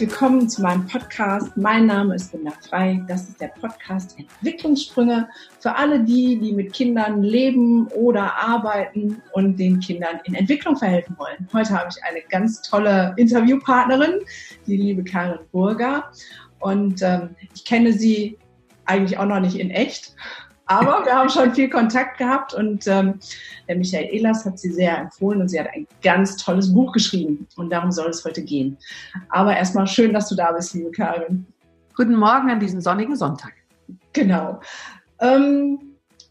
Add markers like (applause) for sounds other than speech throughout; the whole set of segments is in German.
willkommen zu meinem Podcast. Mein Name ist Linda Frei. Das ist der Podcast Entwicklungssprünge für alle die, die mit Kindern leben oder arbeiten und den Kindern in Entwicklung verhelfen wollen. Heute habe ich eine ganz tolle Interviewpartnerin, die liebe Karin Burger. Und ähm, ich kenne sie eigentlich auch noch nicht in echt, aber wir haben schon viel Kontakt gehabt und ähm, der Michael Ehlers hat sie sehr empfohlen und sie hat ein ganz tolles Buch geschrieben und darum soll es heute gehen. Aber erstmal schön, dass du da bist, liebe Karin. Guten Morgen an diesem sonnigen Sonntag. Genau. Ähm,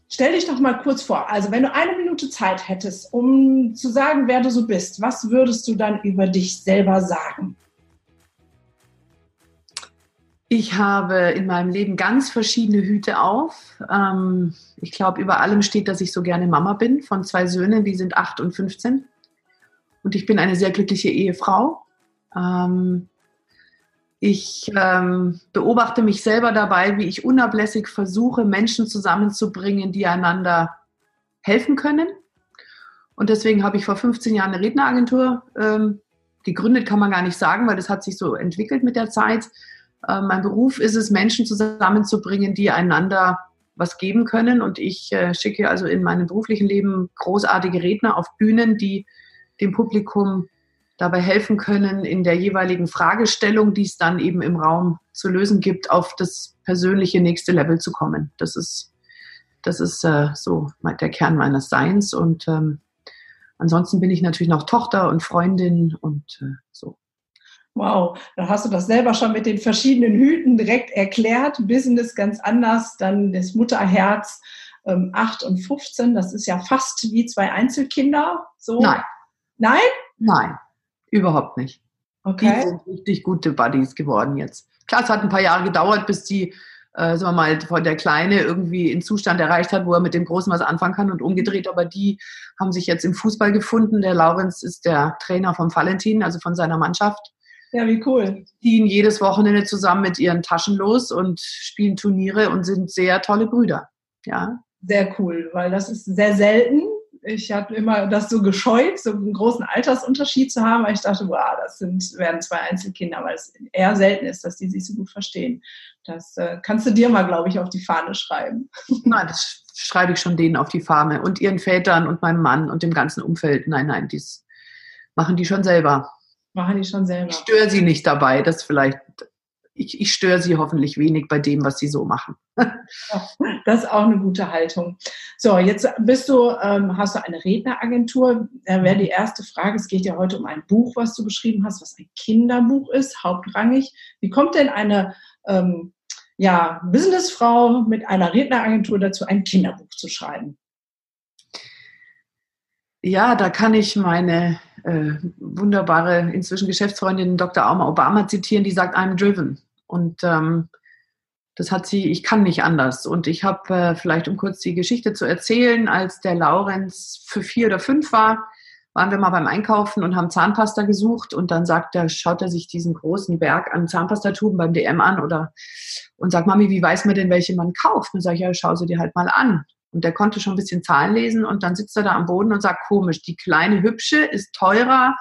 stell dich doch mal kurz vor. Also wenn du eine Minute Zeit hättest, um zu sagen, wer du so bist, was würdest du dann über dich selber sagen? Ich habe in meinem Leben ganz verschiedene Hüte auf. Ähm, ich glaube, über allem steht, dass ich so gerne Mama bin von zwei Söhnen, die sind acht und 15. Und ich bin eine sehr glückliche Ehefrau. Ähm, ich ähm, beobachte mich selber dabei, wie ich unablässig versuche, Menschen zusammenzubringen, die einander helfen können. Und deswegen habe ich vor 15 Jahren eine Redneragentur gegründet, kann man gar nicht sagen, weil das hat sich so entwickelt mit der Zeit äh, mein Beruf ist es, Menschen zusammenzubringen, die einander was geben können. Und ich äh, schicke also in meinem beruflichen Leben großartige Redner auf Bühnen, die dem Publikum dabei helfen können, in der jeweiligen Fragestellung, die es dann eben im Raum zu lösen gibt, auf das persönliche nächste Level zu kommen. Das ist, das ist äh, so der Kern meines Seins. Und ähm, ansonsten bin ich natürlich noch Tochter und Freundin und äh, so. Wow, dann hast du das selber schon mit den verschiedenen Hüten direkt erklärt. Business ganz anders, dann das Mutterherz ähm, 8 und 15. Das ist ja fast wie zwei Einzelkinder. So. Nein. Nein? Nein, überhaupt nicht. Okay. Die sind richtig gute Buddies geworden jetzt. Klar, es hat ein paar Jahre gedauert, bis die, äh, sagen wir mal, von der Kleine irgendwie einen Zustand erreicht hat, wo er mit dem Großen was anfangen kann und umgedreht. Aber die haben sich jetzt im Fußball gefunden. Der Laurenz ist der Trainer vom Valentin, also von seiner Mannschaft. Ja, wie cool. Die ziehen jedes Wochenende zusammen mit ihren Taschen los und spielen Turniere und sind sehr tolle Brüder. Ja. Sehr cool, weil das ist sehr selten. Ich habe immer das so gescheut, so einen großen Altersunterschied zu haben, weil ich dachte, wow, das sind, werden zwei Einzelkinder, weil es eher selten ist, dass die sich so gut verstehen. Das äh, kannst du dir mal, glaube ich, auf die Fahne schreiben. (laughs) Nein, das schreibe ich schon denen auf die Fahne und ihren Vätern und meinem Mann und dem ganzen Umfeld. Nein, nein, dies machen die schon selber. Machen die schon selber. Ich störe sie nicht dabei, das vielleicht, ich, ich störe sie hoffentlich wenig bei dem, was sie so machen. das ist auch eine gute Haltung. So, jetzt bist du, ähm, hast du eine Redneragentur. Da wäre die erste Frage, es geht ja heute um ein Buch, was du geschrieben hast, was ein Kinderbuch ist, hauptrangig. Wie kommt denn eine ähm, ja, Businessfrau mit einer Redneragentur dazu, ein Kinderbuch zu schreiben? Ja, da kann ich meine äh, wunderbare inzwischen Geschäftsfreundin Dr. Alma Obama zitieren, die sagt, I'm driven. Und ähm, das hat sie, ich kann nicht anders. Und ich habe äh, vielleicht, um kurz die Geschichte zu erzählen, als der Laurenz für vier oder fünf war, waren wir mal beim Einkaufen und haben Zahnpasta gesucht und dann sagt er, schaut er sich diesen großen Berg an Zahnpastatuben beim DM an oder und sagt, Mami, wie weiß man denn, welche man kauft? Und sage ich, ja, schau sie dir halt mal an. Und der konnte schon ein bisschen Zahlen lesen und dann sitzt er da am Boden und sagt, komisch, die kleine hübsche ist teurer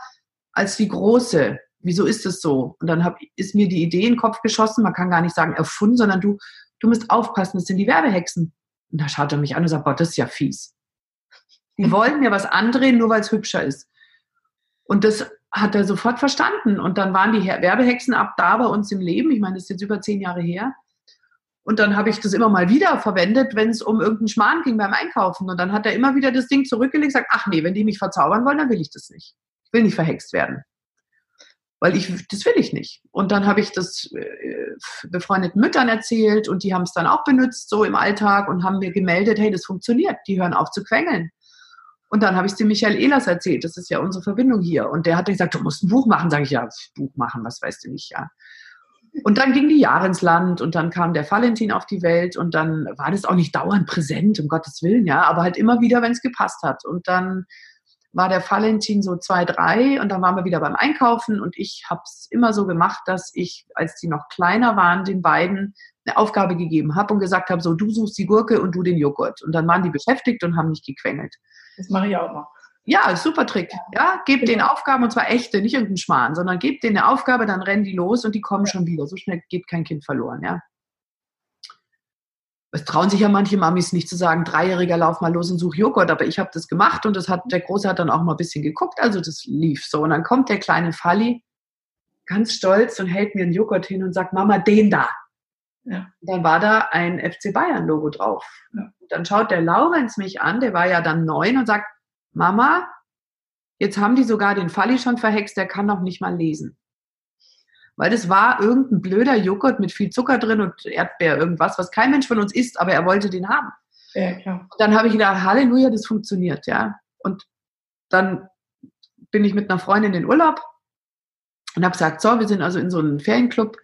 als die große. Wieso ist das so? Und dann hab, ist mir die Idee in den Kopf geschossen, man kann gar nicht sagen erfunden, sondern du, du musst aufpassen, das sind die Werbehexen. Und da schaut er mich an und sagt, boah, das ist ja fies. Die (laughs) wollen mir was andrehen, nur weil es hübscher ist. Und das hat er sofort verstanden. Und dann waren die Werbehexen ab da bei uns im Leben. Ich meine, das ist jetzt über zehn Jahre her. Und dann habe ich das immer mal wieder verwendet, wenn es um irgendeinen Schmarrn ging beim Einkaufen. Und dann hat er immer wieder das Ding zurückgelegt und gesagt, ach nee, wenn die mich verzaubern wollen, dann will ich das nicht. Ich will nicht verhext werden. Weil ich, das will ich nicht. Und dann habe ich das äh, befreundeten Müttern erzählt und die haben es dann auch benutzt, so im Alltag und haben mir gemeldet, hey, das funktioniert, die hören auf zu quengeln. Und dann habe ich es dem Michael Ehlers erzählt, das ist ja unsere Verbindung hier. Und der hat gesagt, du musst ein Buch machen. Sage ich, ja, Buch machen, was weißt du nicht, ja. Und dann ging die Jahre ins Land und dann kam der Valentin auf die Welt und dann war das auch nicht dauernd präsent, um Gottes Willen, ja, aber halt immer wieder, wenn es gepasst hat. Und dann war der Valentin so zwei, drei und dann waren wir wieder beim Einkaufen und ich habe es immer so gemacht, dass ich, als die noch kleiner waren, den beiden eine Aufgabe gegeben habe und gesagt habe, so du suchst die Gurke und du den Joghurt. Und dann waren die beschäftigt und haben nicht gequengelt. Das mache ich auch noch. Ja, super Trick. Ja, gebt genau. denen Aufgaben und zwar echte, nicht irgendeinen Schmarrn, sondern gebt denen eine Aufgabe, dann rennen die los und die kommen schon wieder. So schnell geht kein Kind verloren, ja. Es trauen sich ja manche Mamis nicht zu sagen, Dreijähriger, lauf mal los und such Joghurt, aber ich habe das gemacht und das hat, der Große hat dann auch mal ein bisschen geguckt, also das lief so. Und dann kommt der kleine Falli ganz stolz und hält mir einen Joghurt hin und sagt, Mama, den da. Ja. Dann war da ein FC Bayern-Logo drauf. Ja. Dann schaut der Laurenz mich an, der war ja dann neun und sagt, Mama, jetzt haben die sogar den Falli schon verhext, der kann noch nicht mal lesen. Weil das war irgendein blöder Joghurt mit viel Zucker drin und Erdbeer, irgendwas, was kein Mensch von uns isst, aber er wollte den haben. Ja, klar. Und dann habe ich gedacht, Halleluja, das funktioniert, ja. Und dann bin ich mit einer Freundin in den Urlaub und habe gesagt, so, wir sind also in so einem Ferienclub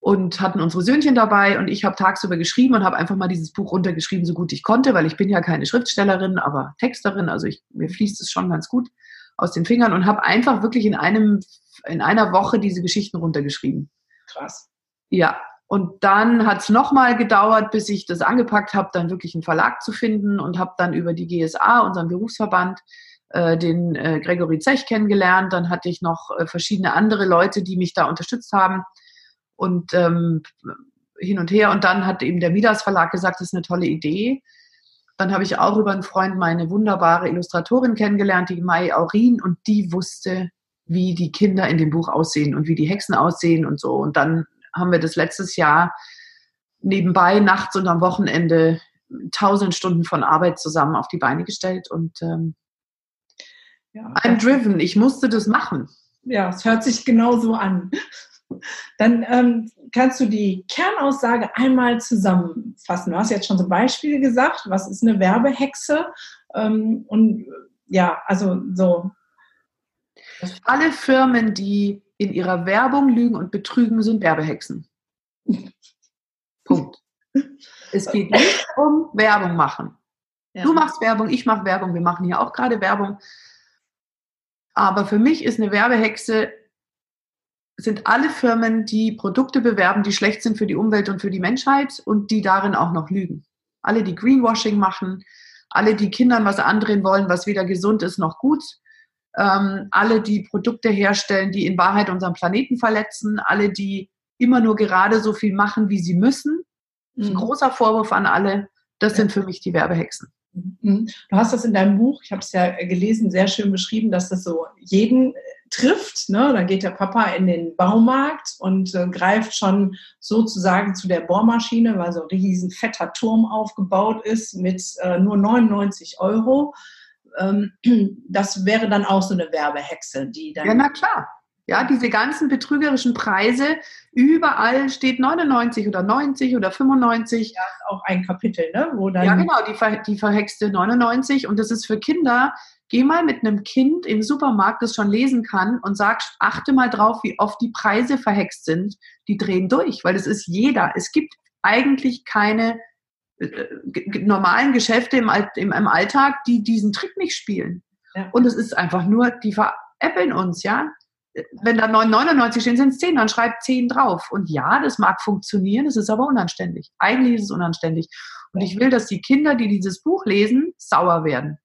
und hatten unsere Söhnchen dabei und ich habe tagsüber geschrieben und habe einfach mal dieses Buch runtergeschrieben, so gut ich konnte, weil ich bin ja keine Schriftstellerin, aber Texterin, also ich, mir fließt es schon ganz gut aus den Fingern und habe einfach wirklich in einem in einer Woche diese Geschichten runtergeschrieben. Krass. Ja, und dann hat es nochmal gedauert, bis ich das angepackt habe, dann wirklich einen Verlag zu finden und habe dann über die GSA, unseren Berufsverband, äh, den äh, Gregory Zech kennengelernt. Dann hatte ich noch äh, verschiedene andere Leute, die mich da unterstützt haben und ähm, hin und her. Und dann hat eben der Midas Verlag gesagt, das ist eine tolle Idee. Dann habe ich auch über einen Freund meine wunderbare Illustratorin kennengelernt, die Mai Aurin, und die wusste, wie die Kinder in dem Buch aussehen und wie die Hexen aussehen und so. Und dann haben wir das letztes Jahr nebenbei, nachts und am Wochenende, tausend Stunden von Arbeit zusammen auf die Beine gestellt und ähm, ja, I'm driven. Ich musste das machen. Ja, es hört sich genau so an. Dann ähm, kannst du die Kernaussage einmal zusammenfassen. Du hast jetzt schon so Beispiele gesagt. Was ist eine Werbehexe? Ähm, und ja, also so. Alle Firmen, die in ihrer Werbung lügen und betrügen, sind Werbehexen. (laughs) Punkt. Es geht nicht um Werbung machen. Ja. Du machst Werbung, ich mache Werbung, wir machen hier auch gerade Werbung. Aber für mich ist eine Werbehexe sind alle Firmen, die Produkte bewerben, die schlecht sind für die Umwelt und für die Menschheit und die darin auch noch lügen. Alle, die Greenwashing machen, alle, die Kindern was andrehen wollen, was weder gesund ist noch gut, ähm, alle, die Produkte herstellen, die in Wahrheit unseren Planeten verletzen, alle, die immer nur gerade so viel machen, wie sie müssen. Mhm. Ein großer Vorwurf an alle. Das sind für mich die Werbehexen. Mhm. Du hast das in deinem Buch, ich habe es ja gelesen, sehr schön beschrieben, dass das so jeden trifft. Ne? Dann geht der Papa in den Baumarkt und äh, greift schon sozusagen zu der Bohrmaschine, weil so ein riesen fetter Turm aufgebaut ist mit äh, nur 99 Euro. Ähm, das wäre dann auch so eine Werbehexe, die dann. Ja, na klar. Ja, diese ganzen betrügerischen Preise, überall steht 99 oder 90 oder 95. Ja, auch ein Kapitel, ne? Wo dann ja, genau, die, ver die verhexte 99. Und das ist für Kinder, geh mal mit einem Kind im Supermarkt, das schon lesen kann und sag, achte mal drauf, wie oft die Preise verhext sind. Die drehen durch, weil es ist jeder. Es gibt eigentlich keine äh, normalen Geschäfte im, im, im, Alltag, die diesen Trick nicht spielen. Ja. Und es ist einfach nur, die veräppeln uns, ja wenn da 9,99 stehen, sind es 10, dann schreibt 10 drauf. Und ja, das mag funktionieren, es ist aber unanständig. Eigentlich ist es unanständig. Und ich will, dass die Kinder, die dieses Buch lesen, sauer werden.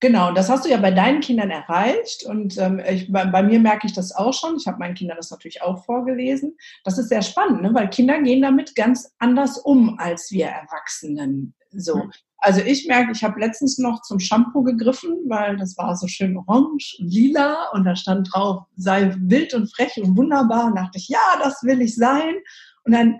Genau, das hast du ja bei deinen Kindern erreicht und ähm, ich, bei, bei, mir merke ich das auch schon. Ich habe meinen Kindern das natürlich auch vorgelesen. Das ist sehr spannend, ne? weil Kinder gehen damit ganz anders um als wir Erwachsenen. So, mhm. Also ich merke, ich habe letztens noch zum Shampoo gegriffen, weil das war so schön orange und lila und da stand drauf, sei wild und frech und wunderbar. Und dachte ich, ja, das will ich sein. Und dann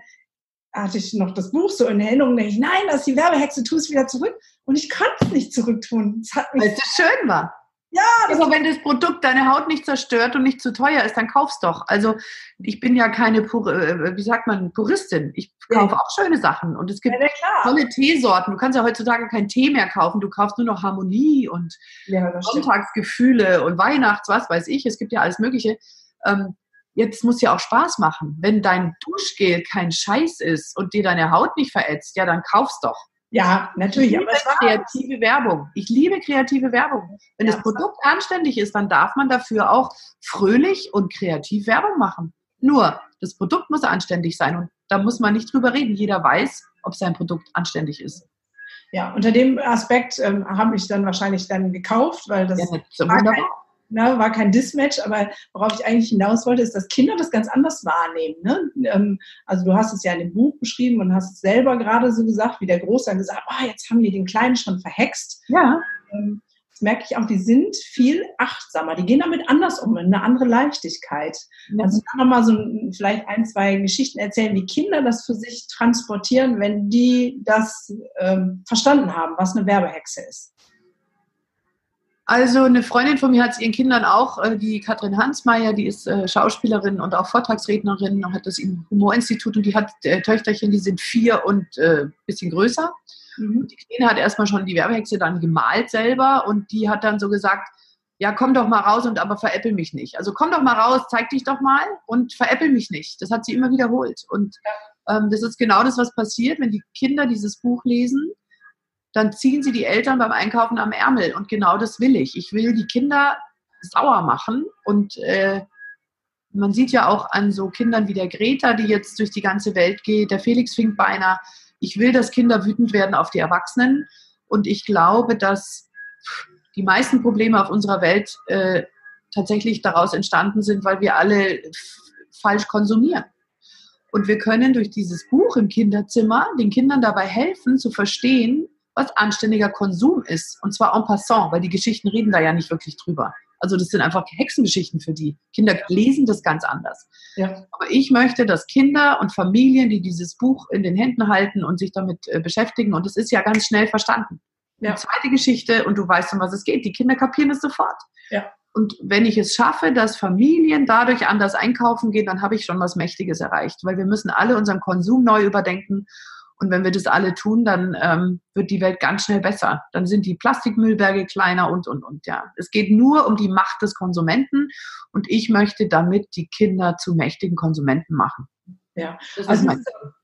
hatte ich noch das Buch so in Erinnerung, denke ich, nein, das ist die Werbehexe, tu es wieder zurück. Und ich konnte es nicht zurücktun. Weil es schön war. Ja, aber wenn das Produkt deine Haut nicht zerstört und nicht zu teuer ist, dann kauf's doch. Also ich bin ja keine, Pur äh, wie sagt man, Puristin. Ich kaufe auch schöne Sachen und es gibt ja, tolle Teesorten. Du kannst ja heutzutage keinen Tee mehr kaufen. Du kaufst nur noch Harmonie und ja, Sonntagsgefühle und Weihnachts, was weiß ich. Es gibt ja alles Mögliche. Ähm, jetzt muss ja auch Spaß machen. Wenn dein Duschgel kein Scheiß ist und dir deine Haut nicht verätzt, ja, dann kauf's doch. Ja, natürlich. Ich liebe aber kreative Werbung. Ich liebe kreative Werbung. Wenn ja, das Produkt anständig ist, dann darf man dafür auch fröhlich und kreativ Werbung machen. Nur, das Produkt muss anständig sein und da muss man nicht drüber reden. Jeder weiß, ob sein Produkt anständig ist. Ja, unter dem Aspekt ähm, habe ich dann wahrscheinlich dann gekauft, weil das ja, war, kein, ne, war kein Dismatch, aber worauf ich eigentlich hinaus wollte, ist, dass Kinder das ganz anders wahrnehmen. Ne? Ähm, also du hast es ja in dem Buch beschrieben und hast es selber gerade so gesagt, wie der Große dann gesagt, ah, jetzt haben die den Kleinen schon verhext. Ja. Ähm, merke ich auch, die sind viel achtsamer. Die gehen damit anders um, in eine andere Leichtigkeit. Ja. Also kann noch mal so vielleicht ein, zwei Geschichten erzählen, wie Kinder das für sich transportieren, wenn die das ähm, verstanden haben, was eine Werbehexe ist. Also eine Freundin von mir hat es ihren Kindern auch, äh, die Katrin Hansmeier, die ist äh, Schauspielerin und auch Vortragsrednerin, hat das im Humorinstitut und die hat äh, Töchterchen, die sind vier und ein bisschen größer. Mhm. Die Kleine hat erstmal schon die Werbehexe dann gemalt selber und die hat dann so gesagt, ja, komm doch mal raus und aber veräppel mich nicht. Also komm doch mal raus, zeig dich doch mal und veräppel mich nicht. Das hat sie immer wiederholt. Und ähm, das ist genau das, was passiert, wenn die Kinder dieses Buch lesen, dann ziehen sie die Eltern beim Einkaufen am Ärmel. Und genau das will ich. Ich will die Kinder sauer machen. Und äh, man sieht ja auch an so Kindern wie der Greta, die jetzt durch die ganze Welt geht, der Felix Finkbeiner, ich will, dass Kinder wütend werden auf die Erwachsenen. Und ich glaube, dass die meisten Probleme auf unserer Welt äh, tatsächlich daraus entstanden sind, weil wir alle falsch konsumieren. Und wir können durch dieses Buch im Kinderzimmer den Kindern dabei helfen, zu verstehen, was anständiger Konsum ist. Und zwar en passant, weil die Geschichten reden da ja nicht wirklich drüber. Also das sind einfach Hexengeschichten für die. Kinder lesen das ganz anders. Ja. Aber ich möchte, dass Kinder und Familien, die dieses Buch in den Händen halten und sich damit äh, beschäftigen, und es ist ja ganz schnell verstanden. Ja. Die zweite Geschichte, und du weißt, um was es geht, die Kinder kapieren es sofort. Ja. Und wenn ich es schaffe, dass Familien dadurch anders einkaufen gehen, dann habe ich schon was Mächtiges erreicht, weil wir müssen alle unseren Konsum neu überdenken und wenn wir das alle tun, dann ähm, wird die Welt ganz schnell besser. Dann sind die Plastikmüllberge kleiner und, und, und, ja. Es geht nur um die Macht des Konsumenten und ich möchte damit die Kinder zu mächtigen Konsumenten machen. Ja, also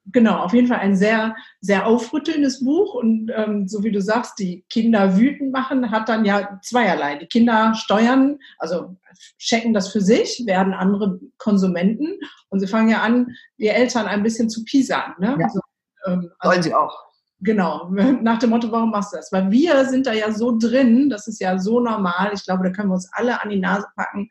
genau, auf jeden Fall ein sehr, sehr aufrüttelndes Buch und ähm, so wie du sagst, die Kinder wütend machen, hat dann ja zweierlei. Die Kinder steuern, also checken das für sich, werden andere Konsumenten und sie fangen ja an, die Eltern ein bisschen zu pisan. Ne? Ja. Also ähm, also, Sollen sie auch. Genau, (laughs) nach dem Motto, warum machst du das? Weil wir sind da ja so drin, das ist ja so normal. Ich glaube, da können wir uns alle an die Nase packen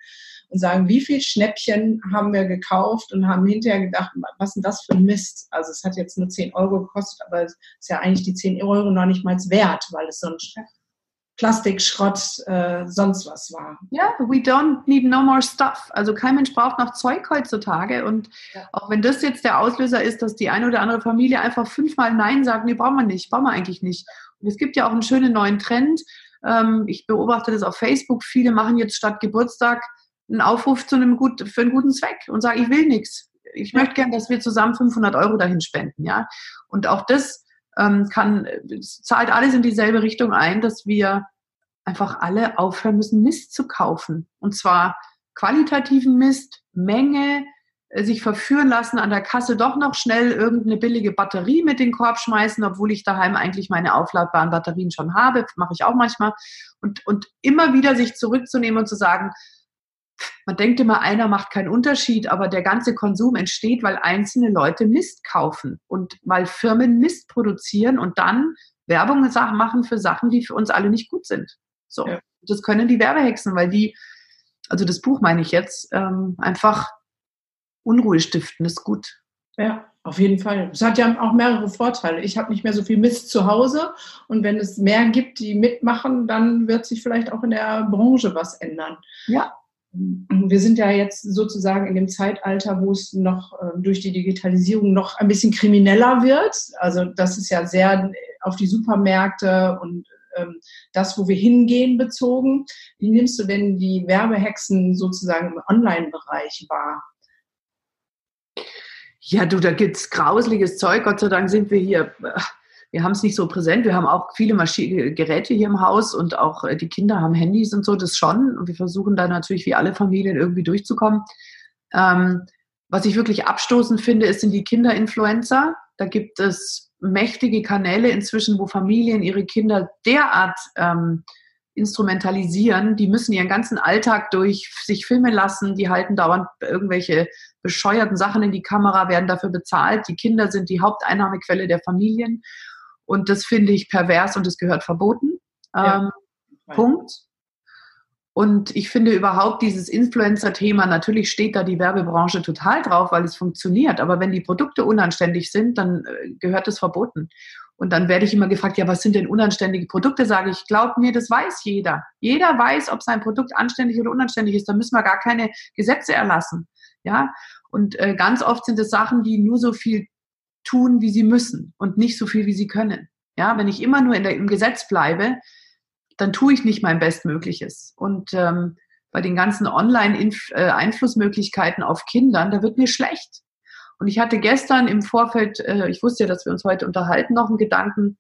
und sagen, wie viel Schnäppchen haben wir gekauft und haben hinterher gedacht, was ist denn das für ein Mist? Also es hat jetzt nur 10 Euro gekostet, aber es ist ja eigentlich die 10 Euro noch nicht mal wert, weil es so ein Plastikschrott, äh, sonst was war. Ja, we don't need no more stuff. Also kein Mensch braucht noch Zeug heutzutage. Und ja. auch wenn das jetzt der Auslöser ist, dass die eine oder andere Familie einfach fünfmal Nein sagt, nee, brauchen wir nicht, brauchen wir eigentlich nicht. Und es gibt ja auch einen schönen neuen Trend. Ähm, ich beobachte das auf Facebook. Viele machen jetzt statt Geburtstag einen Aufruf zu einem gut, für einen guten Zweck und sagen, ich will nichts. Ich möchte gern, dass wir zusammen 500 Euro dahin spenden. Ja, und auch das ähm, kann, zahlt alles in dieselbe Richtung ein, dass wir einfach alle aufhören müssen, Mist zu kaufen. Und zwar qualitativen Mist, Menge, äh, sich verführen lassen, an der Kasse doch noch schnell irgendeine billige Batterie mit den Korb schmeißen, obwohl ich daheim eigentlich meine aufladbaren Batterien schon habe, mache ich auch manchmal. Und, und immer wieder sich zurückzunehmen und zu sagen, man denkt immer, einer macht keinen Unterschied, aber der ganze Konsum entsteht, weil einzelne Leute Mist kaufen und weil Firmen Mist produzieren und dann Werbung machen für Sachen, die für uns alle nicht gut sind. So, ja. das können die Werbehexen, weil die, also das Buch meine ich jetzt, ähm, einfach Unruhe stiften, ist gut. Ja, auf jeden Fall. Es hat ja auch mehrere Vorteile. Ich habe nicht mehr so viel Mist zu Hause und wenn es mehr gibt, die mitmachen, dann wird sich vielleicht auch in der Branche was ändern. Ja wir sind ja jetzt sozusagen in dem Zeitalter, wo es noch äh, durch die Digitalisierung noch ein bisschen krimineller wird. Also das ist ja sehr auf die Supermärkte und ähm, das, wo wir hingehen, bezogen. Wie nimmst du denn die Werbehexen sozusagen im Online-Bereich wahr? Ja, du, da gibt es grausliges Zeug. Gott sei Dank sind wir hier äh, wir haben es nicht so präsent. Wir haben auch viele Maschine Geräte hier im Haus und auch äh, die Kinder haben Handys und so, das schon. Und wir versuchen da natürlich wie alle Familien irgendwie durchzukommen. Ähm, was ich wirklich abstoßend finde, ist, sind die Kinderinfluencer. Da gibt es mächtige Kanäle inzwischen, wo Familien ihre Kinder derart ähm, instrumentalisieren. Die müssen ihren ganzen Alltag durch sich filmen lassen. Die halten dauernd irgendwelche bescheuerten Sachen in die Kamera, werden dafür bezahlt. Die Kinder sind die Haupteinnahmequelle der Familien. Und das finde ich pervers und es gehört verboten. Ja. Ähm, Punkt. Und ich finde überhaupt dieses Influencer-Thema, natürlich steht da die Werbebranche total drauf, weil es funktioniert. Aber wenn die Produkte unanständig sind, dann äh, gehört es verboten. Und dann werde ich immer gefragt, ja, was sind denn unanständige Produkte? Sage ich, glaub mir, das weiß jeder. Jeder weiß, ob sein Produkt anständig oder unanständig ist. Da müssen wir gar keine Gesetze erlassen. Ja, und äh, ganz oft sind es Sachen, die nur so viel tun, wie sie müssen und nicht so viel, wie sie können. Ja, wenn ich immer nur in der, im Gesetz bleibe, dann tue ich nicht mein Bestmögliches. Und ähm, bei den ganzen Online-Einflussmöglichkeiten auf Kindern, da wird mir schlecht. Und ich hatte gestern im Vorfeld, äh, ich wusste ja, dass wir uns heute unterhalten, noch einen Gedanken,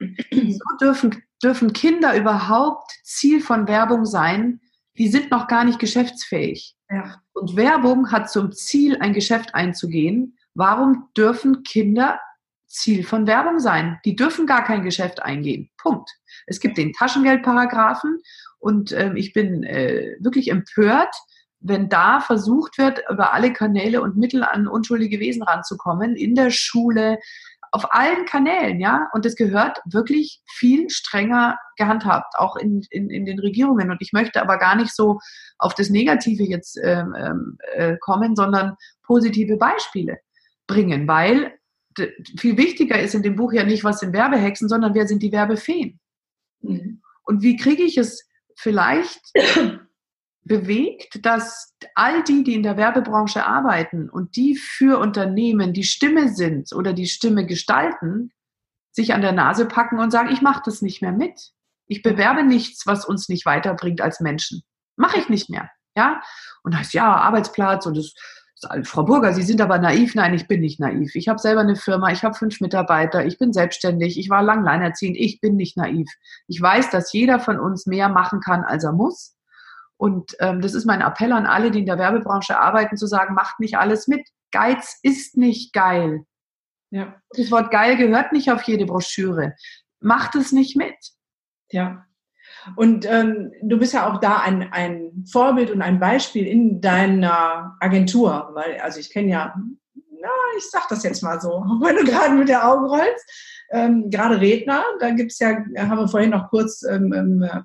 so dürfen, dürfen Kinder überhaupt Ziel von Werbung sein, die sind noch gar nicht geschäftsfähig. Ja. Und Werbung hat zum Ziel, ein Geschäft einzugehen. Warum dürfen Kinder Ziel von Werbung sein? Die dürfen gar kein Geschäft eingehen. Punkt. Es gibt den Taschengeldparagraphen und äh, ich bin äh, wirklich empört, wenn da versucht wird, über alle Kanäle und Mittel an unschuldige Wesen ranzukommen, in der Schule, auf allen Kanälen, ja. Und es gehört wirklich viel strenger gehandhabt, auch in, in, in den Regierungen. Und ich möchte aber gar nicht so auf das Negative jetzt ähm, ähm äh, kommen, sondern positive Beispiele bringen, weil viel wichtiger ist in dem Buch ja nicht, was sind Werbehexen, sondern wer sind die Werbefeen. Mhm. Und wie kriege ich es vielleicht (clears throat) bewegt, dass all die, die in der Werbebranche arbeiten und die für Unternehmen die Stimme sind oder die Stimme gestalten, sich an der Nase packen und sagen, ich mache das nicht mehr mit. Ich bewerbe nichts, was uns nicht weiterbringt als Menschen. Mache ich nicht mehr. Ja? Und heißt, ja, Arbeitsplatz und das Frau Burger, Sie sind aber naiv. Nein, ich bin nicht naiv. Ich habe selber eine Firma, ich habe fünf Mitarbeiter, ich bin selbstständig, ich war lang alleinerziehend, ich bin nicht naiv. Ich weiß, dass jeder von uns mehr machen kann, als er muss. Und ähm, das ist mein Appell an alle, die in der Werbebranche arbeiten, zu sagen, macht nicht alles mit. Geiz ist nicht geil. Ja. Das Wort geil gehört nicht auf jede Broschüre. Macht es nicht mit. Ja. Und ähm, du bist ja auch da ein, ein Vorbild und ein Beispiel in deiner Agentur, weil, also ich kenne ja, na, ich sag das jetzt mal so, (laughs) wenn du gerade mit der Augen rollst, ähm, gerade Redner, da gibt's ja, haben wir vorhin noch kurz ähm, im äh,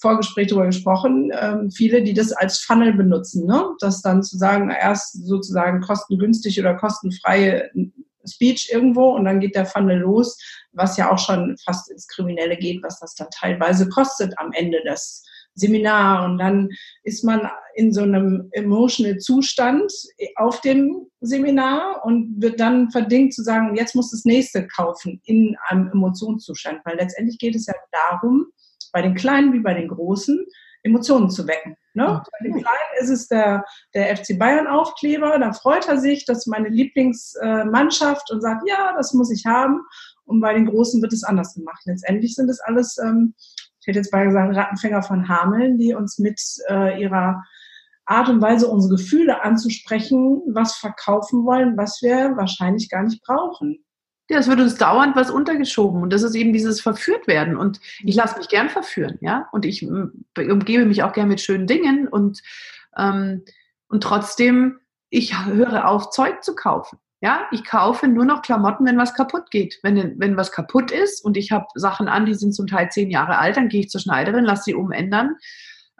Vorgespräch darüber gesprochen, ähm, viele, die das als Funnel benutzen, ne? das dann zu sagen, erst sozusagen kostengünstig oder kostenfreie Speech irgendwo und dann geht der Funnel los, was ja auch schon fast ins Kriminelle geht, was das dann teilweise kostet am Ende des Seminar und dann ist man in so einem emotional Zustand auf dem Seminar und wird dann verdingt zu sagen, jetzt muss das nächste kaufen in einem Emotionszustand, weil letztendlich geht es ja darum, bei den Kleinen wie bei den Großen Emotionen zu wecken. Ne? Bei den Kleinen ist es der, der FC Bayern Aufkleber, da freut er sich, dass meine Lieblingsmannschaft und sagt, ja, das muss ich haben. Und bei den Großen wird es anders gemacht. Letztendlich sind es alles, ähm, ich hätte jetzt bei gesagt, Rattenfänger von Hameln, die uns mit äh, ihrer Art und Weise, unsere Gefühle anzusprechen, was verkaufen wollen, was wir wahrscheinlich gar nicht brauchen. Ja, es wird uns dauernd was untergeschoben und das ist eben dieses verführt werden und ich lasse mich gern verführen, ja, und ich umgebe mich auch gern mit schönen Dingen und ähm, und trotzdem ich höre auf Zeug zu kaufen. Ja, ich kaufe nur noch Klamotten, wenn was kaputt geht. Wenn, wenn was kaputt ist und ich habe Sachen an, die sind zum Teil zehn Jahre alt, dann gehe ich zur Schneiderin, lasse sie umändern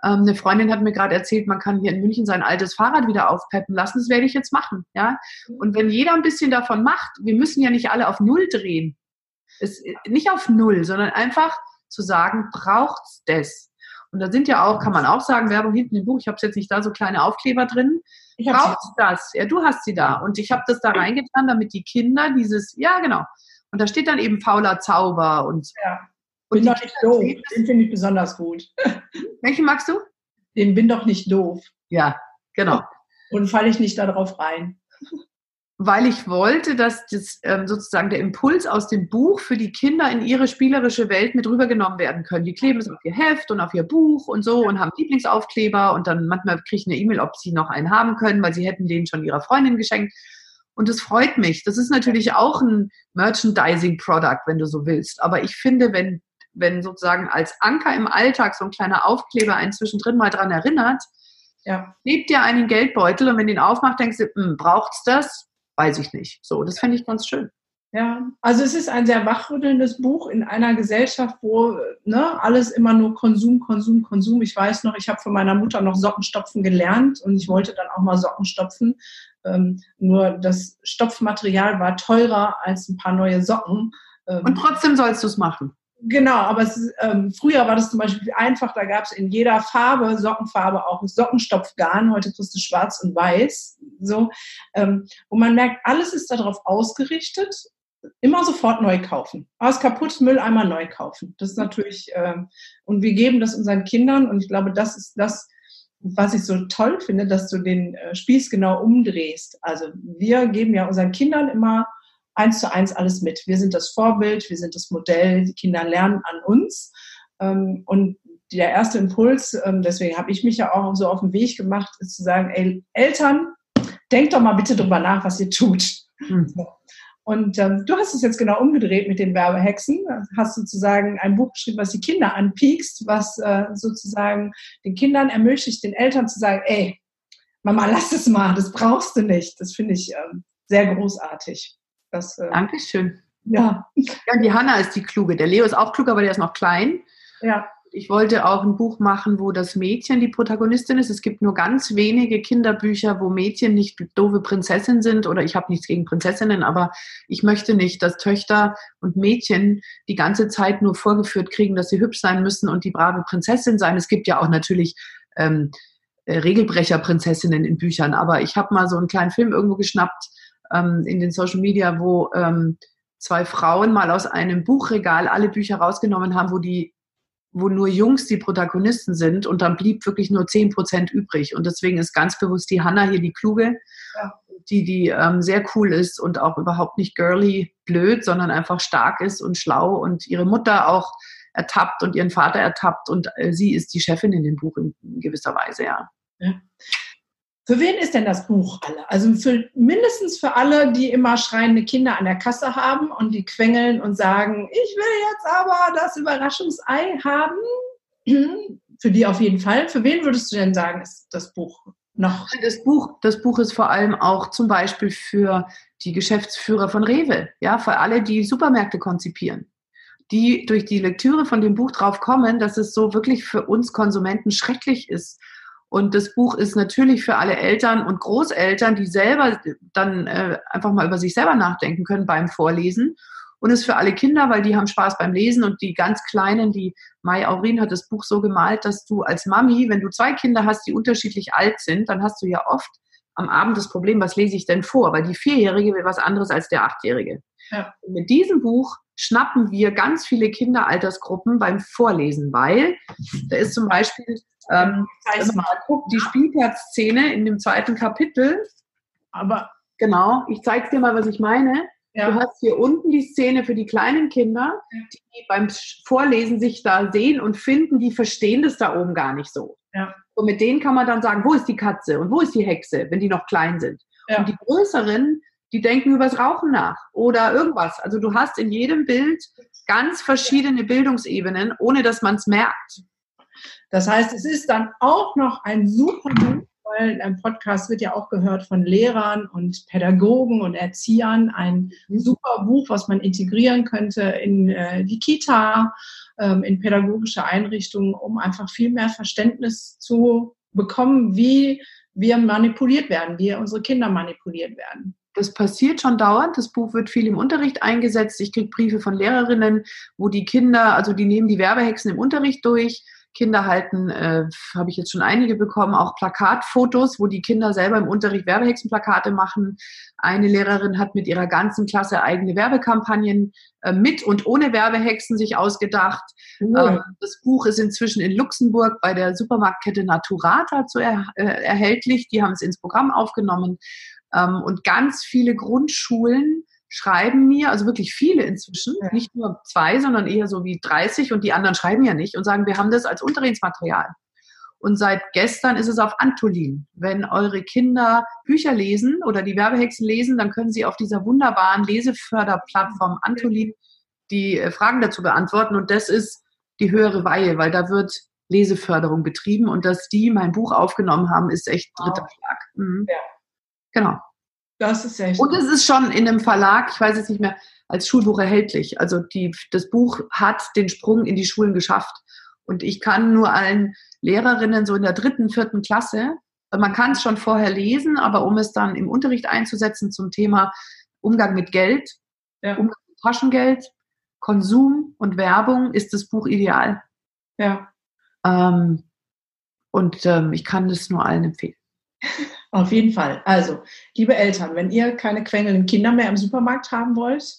ähm, eine Freundin hat mir gerade erzählt, man kann hier in München sein altes Fahrrad wieder aufpeppen lassen. Das werde ich jetzt machen. Ja? Und wenn jeder ein bisschen davon macht, wir müssen ja nicht alle auf Null drehen. Es, nicht auf Null, sondern einfach zu sagen, braucht's das? Und da sind ja auch, kann man auch sagen, Werbung hinten im Buch, ich habe jetzt nicht da so kleine Aufkleber drin. Braucht's das? Ja, du hast sie da. Und ich habe das da reingetan, damit die Kinder dieses, ja genau. Und da steht dann eben fauler Zauber und ja. Bin doch nicht doof. Den finde ich besonders gut. (laughs) Welchen magst du? Den bin doch nicht doof. Ja, genau. Und falle ich nicht darauf rein. Weil ich wollte, dass das, ähm, sozusagen der Impuls aus dem Buch für die Kinder in ihre spielerische Welt mit rübergenommen werden können. Die kleben es auf ihr Heft und auf ihr Buch und so und haben Lieblingsaufkleber und dann manchmal kriege ich eine E-Mail, ob sie noch einen haben können, weil sie hätten den schon ihrer Freundin geschenkt. Und das freut mich. Das ist natürlich auch ein Merchandising-Product, wenn du so willst. Aber ich finde, wenn wenn sozusagen als Anker im Alltag so ein kleiner Aufkleber einen zwischendrin mal dran erinnert, ja. lebt dir einen Geldbeutel und wenn du ihn aufmacht, denkst du, hm, braucht's das? Weiß ich nicht. So, das fände ich ganz schön. Ja, also es ist ein sehr wachrüttelndes Buch in einer Gesellschaft, wo ne, alles immer nur Konsum, Konsum, Konsum. Ich weiß noch, ich habe von meiner Mutter noch Sockenstopfen gelernt und ich wollte dann auch mal Socken stopfen. Ähm, nur das Stopfmaterial war teurer als ein paar neue Socken. Ähm, und trotzdem sollst du es machen. Genau, aber ist, ähm, früher war das zum Beispiel einfach, da gab es in jeder Farbe, Sockenfarbe auch Sockenstopfgarn, heute kriegst du schwarz und weiß. So, ähm, wo man merkt, alles ist darauf ausgerichtet, immer sofort neu kaufen. Alles kaputt, Mülleimer neu kaufen. Das ist natürlich, ähm, und wir geben das unseren Kindern und ich glaube, das ist das, was ich so toll finde, dass du den äh, Spieß genau umdrehst. Also wir geben ja unseren Kindern immer eins zu eins alles mit. Wir sind das Vorbild, wir sind das Modell, die Kinder lernen an uns. Ähm, und der erste Impuls, ähm, deswegen habe ich mich ja auch so auf den Weg gemacht, ist zu sagen, ey, Eltern, denkt doch mal bitte drüber nach, was ihr tut. Hm. Und ähm, du hast es jetzt genau umgedreht mit den Werbehexen. Hast sozusagen ein Buch geschrieben, was die Kinder anpiekst, was äh, sozusagen den Kindern ermöglicht, den Eltern zu sagen, ey, Mama, lass es mal, das brauchst du nicht. Das finde ich ähm, sehr großartig. Das, äh, Dankeschön. Ja. ja. Die Hanna ist die Kluge. Der Leo ist auch klug, aber der ist noch klein. Ja. Ich wollte auch ein Buch machen, wo das Mädchen die Protagonistin ist. Es gibt nur ganz wenige Kinderbücher, wo Mädchen nicht doofe Prinzessinnen sind. Oder ich habe nichts gegen Prinzessinnen, aber ich möchte nicht, dass Töchter und Mädchen die ganze Zeit nur vorgeführt kriegen, dass sie hübsch sein müssen und die brave Prinzessin sein. Es gibt ja auch natürlich ähm, äh, Regelbrecher-Prinzessinnen in Büchern. Aber ich habe mal so einen kleinen Film irgendwo geschnappt, ähm, in den Social Media, wo ähm, zwei Frauen mal aus einem Buchregal alle Bücher rausgenommen haben, wo die wo nur Jungs die Protagonisten sind und dann blieb wirklich nur 10% übrig. Und deswegen ist ganz bewusst die Hanna hier die Kluge, ja. die, die ähm, sehr cool ist und auch überhaupt nicht girly blöd, sondern einfach stark ist und schlau und ihre Mutter auch ertappt und ihren Vater ertappt und äh, sie ist die Chefin in dem Buch in, in gewisser Weise, ja. ja. Für wen ist denn das Buch alle? Also für, mindestens für alle, die immer schreiende Kinder an der Kasse haben und die quengeln und sagen, ich will jetzt aber das Überraschungsei haben. (clears throat) Für die auf jeden Fall. Für wen würdest du denn sagen, ist das Buch noch? Das Buch, das Buch ist vor allem auch zum Beispiel für die Geschäftsführer von Rewe, ja, für alle, die Supermärkte konzipieren die durch die Lektüre von dem Buch drauf kommen, dass es so wirklich für uns Konsumenten schrecklich ist, und das Buch ist natürlich für alle Eltern und Großeltern, die selber dann äh, einfach mal über sich selber nachdenken können beim Vorlesen. Und ist für alle Kinder, weil die haben Spaß beim Lesen und die ganz Kleinen, die Mai Aurin hat das Buch so gemalt, dass du als Mami, wenn du zwei Kinder hast, die unterschiedlich alt sind, dann hast du ja oft am Abend das Problem, was lese ich denn vor? Weil die Vierjährige will was anderes als der Achtjährige. Ja. Mit diesem Buch schnappen wir ganz viele Kinderaltersgruppen beim Vorlesen, weil da ist zum Beispiel ähm, mal guckt, die Spielplatzszene in dem zweiten Kapitel. Aber genau, ich zeige dir mal, was ich meine. Ja. Du hast hier unten die Szene für die kleinen Kinder, die beim Vorlesen sich da sehen und finden, die verstehen das da oben gar nicht so. Ja. Und mit denen kann man dann sagen, wo ist die Katze und wo ist die Hexe, wenn die noch klein sind. Ja. Und die größeren, die denken über das Rauchen nach oder irgendwas. Also du hast in jedem Bild ganz verschiedene Bildungsebenen, ohne dass man es merkt. Das heißt, es ist dann auch noch ein super Buch, weil ein Podcast wird ja auch gehört von Lehrern und Pädagogen und Erziehern. Ein super Buch, was man integrieren könnte in äh, die Kita, ähm, in pädagogische Einrichtungen, um einfach viel mehr Verständnis zu bekommen, wie wir manipuliert werden, wie unsere Kinder manipuliert werden. Das passiert schon dauernd. Das Buch wird viel im Unterricht eingesetzt. Ich kriege Briefe von Lehrerinnen, wo die Kinder, also die nehmen die Werbehexen im Unterricht durch Kinder halten, äh, habe ich jetzt schon einige bekommen, auch Plakatfotos, wo die Kinder selber im Unterricht Werbehexenplakate machen. Eine Lehrerin hat mit ihrer ganzen Klasse eigene Werbekampagnen äh, mit und ohne Werbehexen sich ausgedacht. Mhm. Ähm, das Buch ist inzwischen in Luxemburg bei der Supermarktkette Naturata zu er, äh, erhältlich. Die haben es ins Programm aufgenommen. Ähm, und ganz viele Grundschulen schreiben mir, also wirklich viele inzwischen, ja. nicht nur zwei, sondern eher so wie 30 und die anderen schreiben ja nicht und sagen, wir haben das als Unterrichtsmaterial. Und seit gestern ist es auf Antolin. Wenn eure Kinder Bücher lesen oder die Werbehexen lesen, dann können sie auf dieser wunderbaren Leseförderplattform Antolin die äh, Fragen dazu beantworten. Und das ist die höhere Weihe, weil da wird Leseförderung betrieben. Und dass die mein Buch aufgenommen haben, ist echt dritter Schlag. Mhm. Ja. Genau. Das ist echt. Und es ist schon in einem Verlag, ich weiß jetzt nicht mehr, als Schulbuch erhältlich. Also die, das Buch hat den Sprung in die Schulen geschafft. Und ich kann nur allen Lehrerinnen so in der dritten, vierten Klasse, man kann es schon vorher lesen, aber um es dann im Unterricht einzusetzen zum Thema Umgang mit Geld, ja. Umgang mit Taschengeld, Konsum und Werbung, ist das Buch ideal. Ja. Ähm, und ähm, ich kann das nur allen empfehlen. (laughs) Auf jeden Fall. Also, liebe Eltern, wenn ihr keine quengelnden Kinder mehr im Supermarkt haben wollt,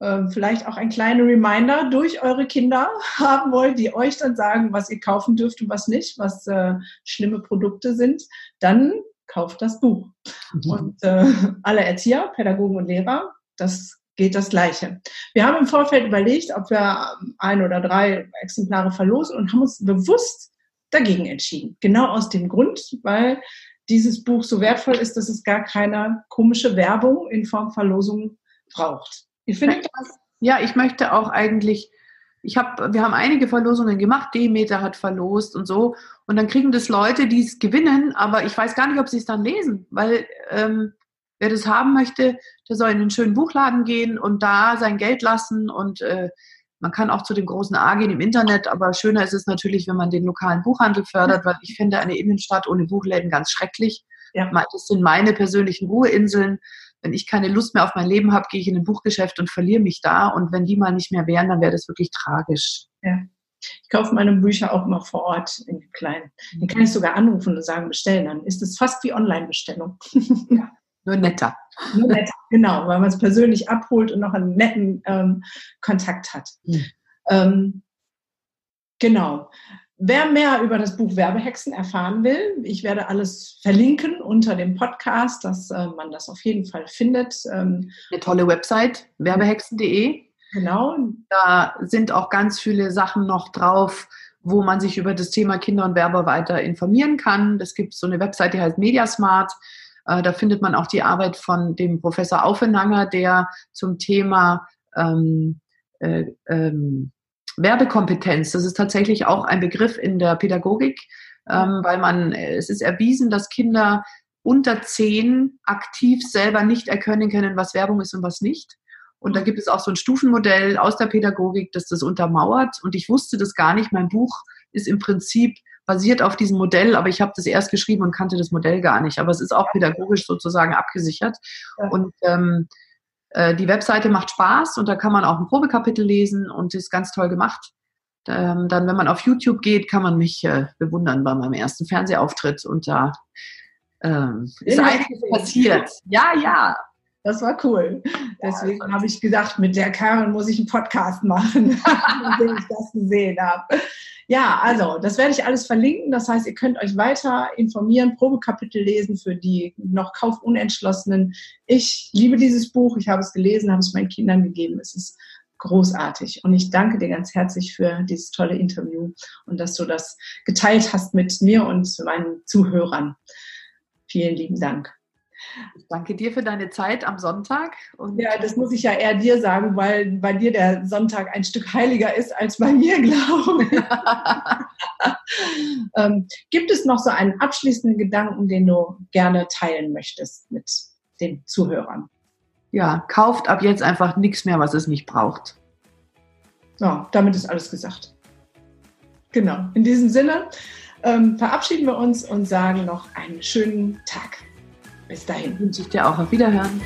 äh, vielleicht auch ein kleiner Reminder durch eure Kinder (laughs) haben wollt, die euch dann sagen, was ihr kaufen dürft und was nicht, was äh, schlimme Produkte sind, dann kauft das Buch. Mhm. Und äh, alle Erzieher, Pädagogen und Lehrer, das geht das Gleiche. Wir haben im Vorfeld überlegt, ob wir ein oder drei Exemplare verlosen und haben uns bewusst dagegen entschieden. Genau aus dem Grund, weil dieses Buch so wertvoll ist, dass es gar keine komische Werbung in Form Verlosung braucht. Ihr findet das? Ja, ich möchte auch eigentlich, ich habe, wir haben einige Verlosungen gemacht, Demeter hat verlost und so. Und dann kriegen das Leute, die es gewinnen, aber ich weiß gar nicht, ob sie es dann lesen, weil ähm, wer das haben möchte, der soll in einen schönen Buchladen gehen und da sein Geld lassen und äh, man kann auch zu dem großen A gehen im Internet, aber schöner ist es natürlich, wenn man den lokalen Buchhandel fördert, weil ich finde eine Innenstadt ohne Buchläden ganz schrecklich. Ja. Das sind meine persönlichen Ruheinseln. Wenn ich keine Lust mehr auf mein Leben habe, gehe ich in ein Buchgeschäft und verliere mich da. Und wenn die mal nicht mehr wären, dann wäre das wirklich tragisch. Ja. Ich kaufe meine Bücher auch immer vor Ort in den kleinen. Dann kann ich sogar anrufen und sagen, bestellen. Dann ist es fast wie Online-Bestellung. (laughs) Ja. Nur netter. Nur netter, genau, weil man es persönlich abholt und noch einen netten ähm, Kontakt hat. Hm. Ähm, genau. Wer mehr über das Buch Werbehexen erfahren will, ich werde alles verlinken unter dem Podcast, dass äh, man das auf jeden Fall findet. Ähm, Eine tolle Website, werbehexen.de. Genau. Da sind auch ganz viele Sachen noch drauf, wo man sich über das Thema Kinder und Werber weiter informieren kann. Es gibt so eine Website, die heißt Mediasmart. Äh, da findet man auch die Arbeit von dem Professor Aufenanger, der zum Thema ähm, äh, ähm, Werbekompetenz, das ist tatsächlich auch ein Begriff in der Pädagogik, ähm, weil man, es ist erwiesen, dass Kinder unter zehn aktiv selber nicht erkennen können, was Werbung ist und was nicht. Und da gibt es auch so ein Stufenmodell aus der Pädagogik, das das untermauert. Und ich wusste das gar nicht. Mein Buch ist im Prinzip basiert auf diesem Modell, aber ich habe das erst geschrieben und kannte das Modell gar nicht. Aber es ist auch pädagogisch sozusagen abgesichert. Ja. Und ähm, äh, die Webseite macht Spaß und da kann man auch ein Probekapitel lesen und ist ganz toll gemacht. Ähm, dann, wenn man auf YouTube geht, kann man mich äh, bewundern bei meinem ersten Fernsehauftritt und da ähm, ist einiges passiert. Ja, ja. Das war cool. Deswegen ja, habe ich gedacht, mit der Karen muss ich einen Podcast machen, (laughs) nachdem ich das gesehen habe. Ja, also das werde ich alles verlinken. Das heißt, ihr könnt euch weiter informieren, Probekapitel lesen für die noch kaufunentschlossenen. Ich liebe dieses Buch. Ich habe es gelesen, habe es meinen Kindern gegeben. Es ist großartig. Und ich danke dir ganz herzlich für dieses tolle Interview und dass du das geteilt hast mit mir und meinen Zuhörern. Vielen lieben Dank. Ich danke dir für deine Zeit am Sonntag. ja, das muss ich ja eher dir sagen, weil bei dir der Sonntag ein Stück heiliger ist als bei mir, (laughs) glaube ich. (laughs) ähm, gibt es noch so einen abschließenden Gedanken, den du gerne teilen möchtest mit den Zuhörern? Ja, kauft ab jetzt einfach nichts mehr, was es nicht braucht. So, damit ist alles gesagt. Genau. In diesem Sinne ähm, verabschieden wir uns und sagen noch einen schönen Tag. Bis dahin wünsche ich dir auch auf Wiederhören.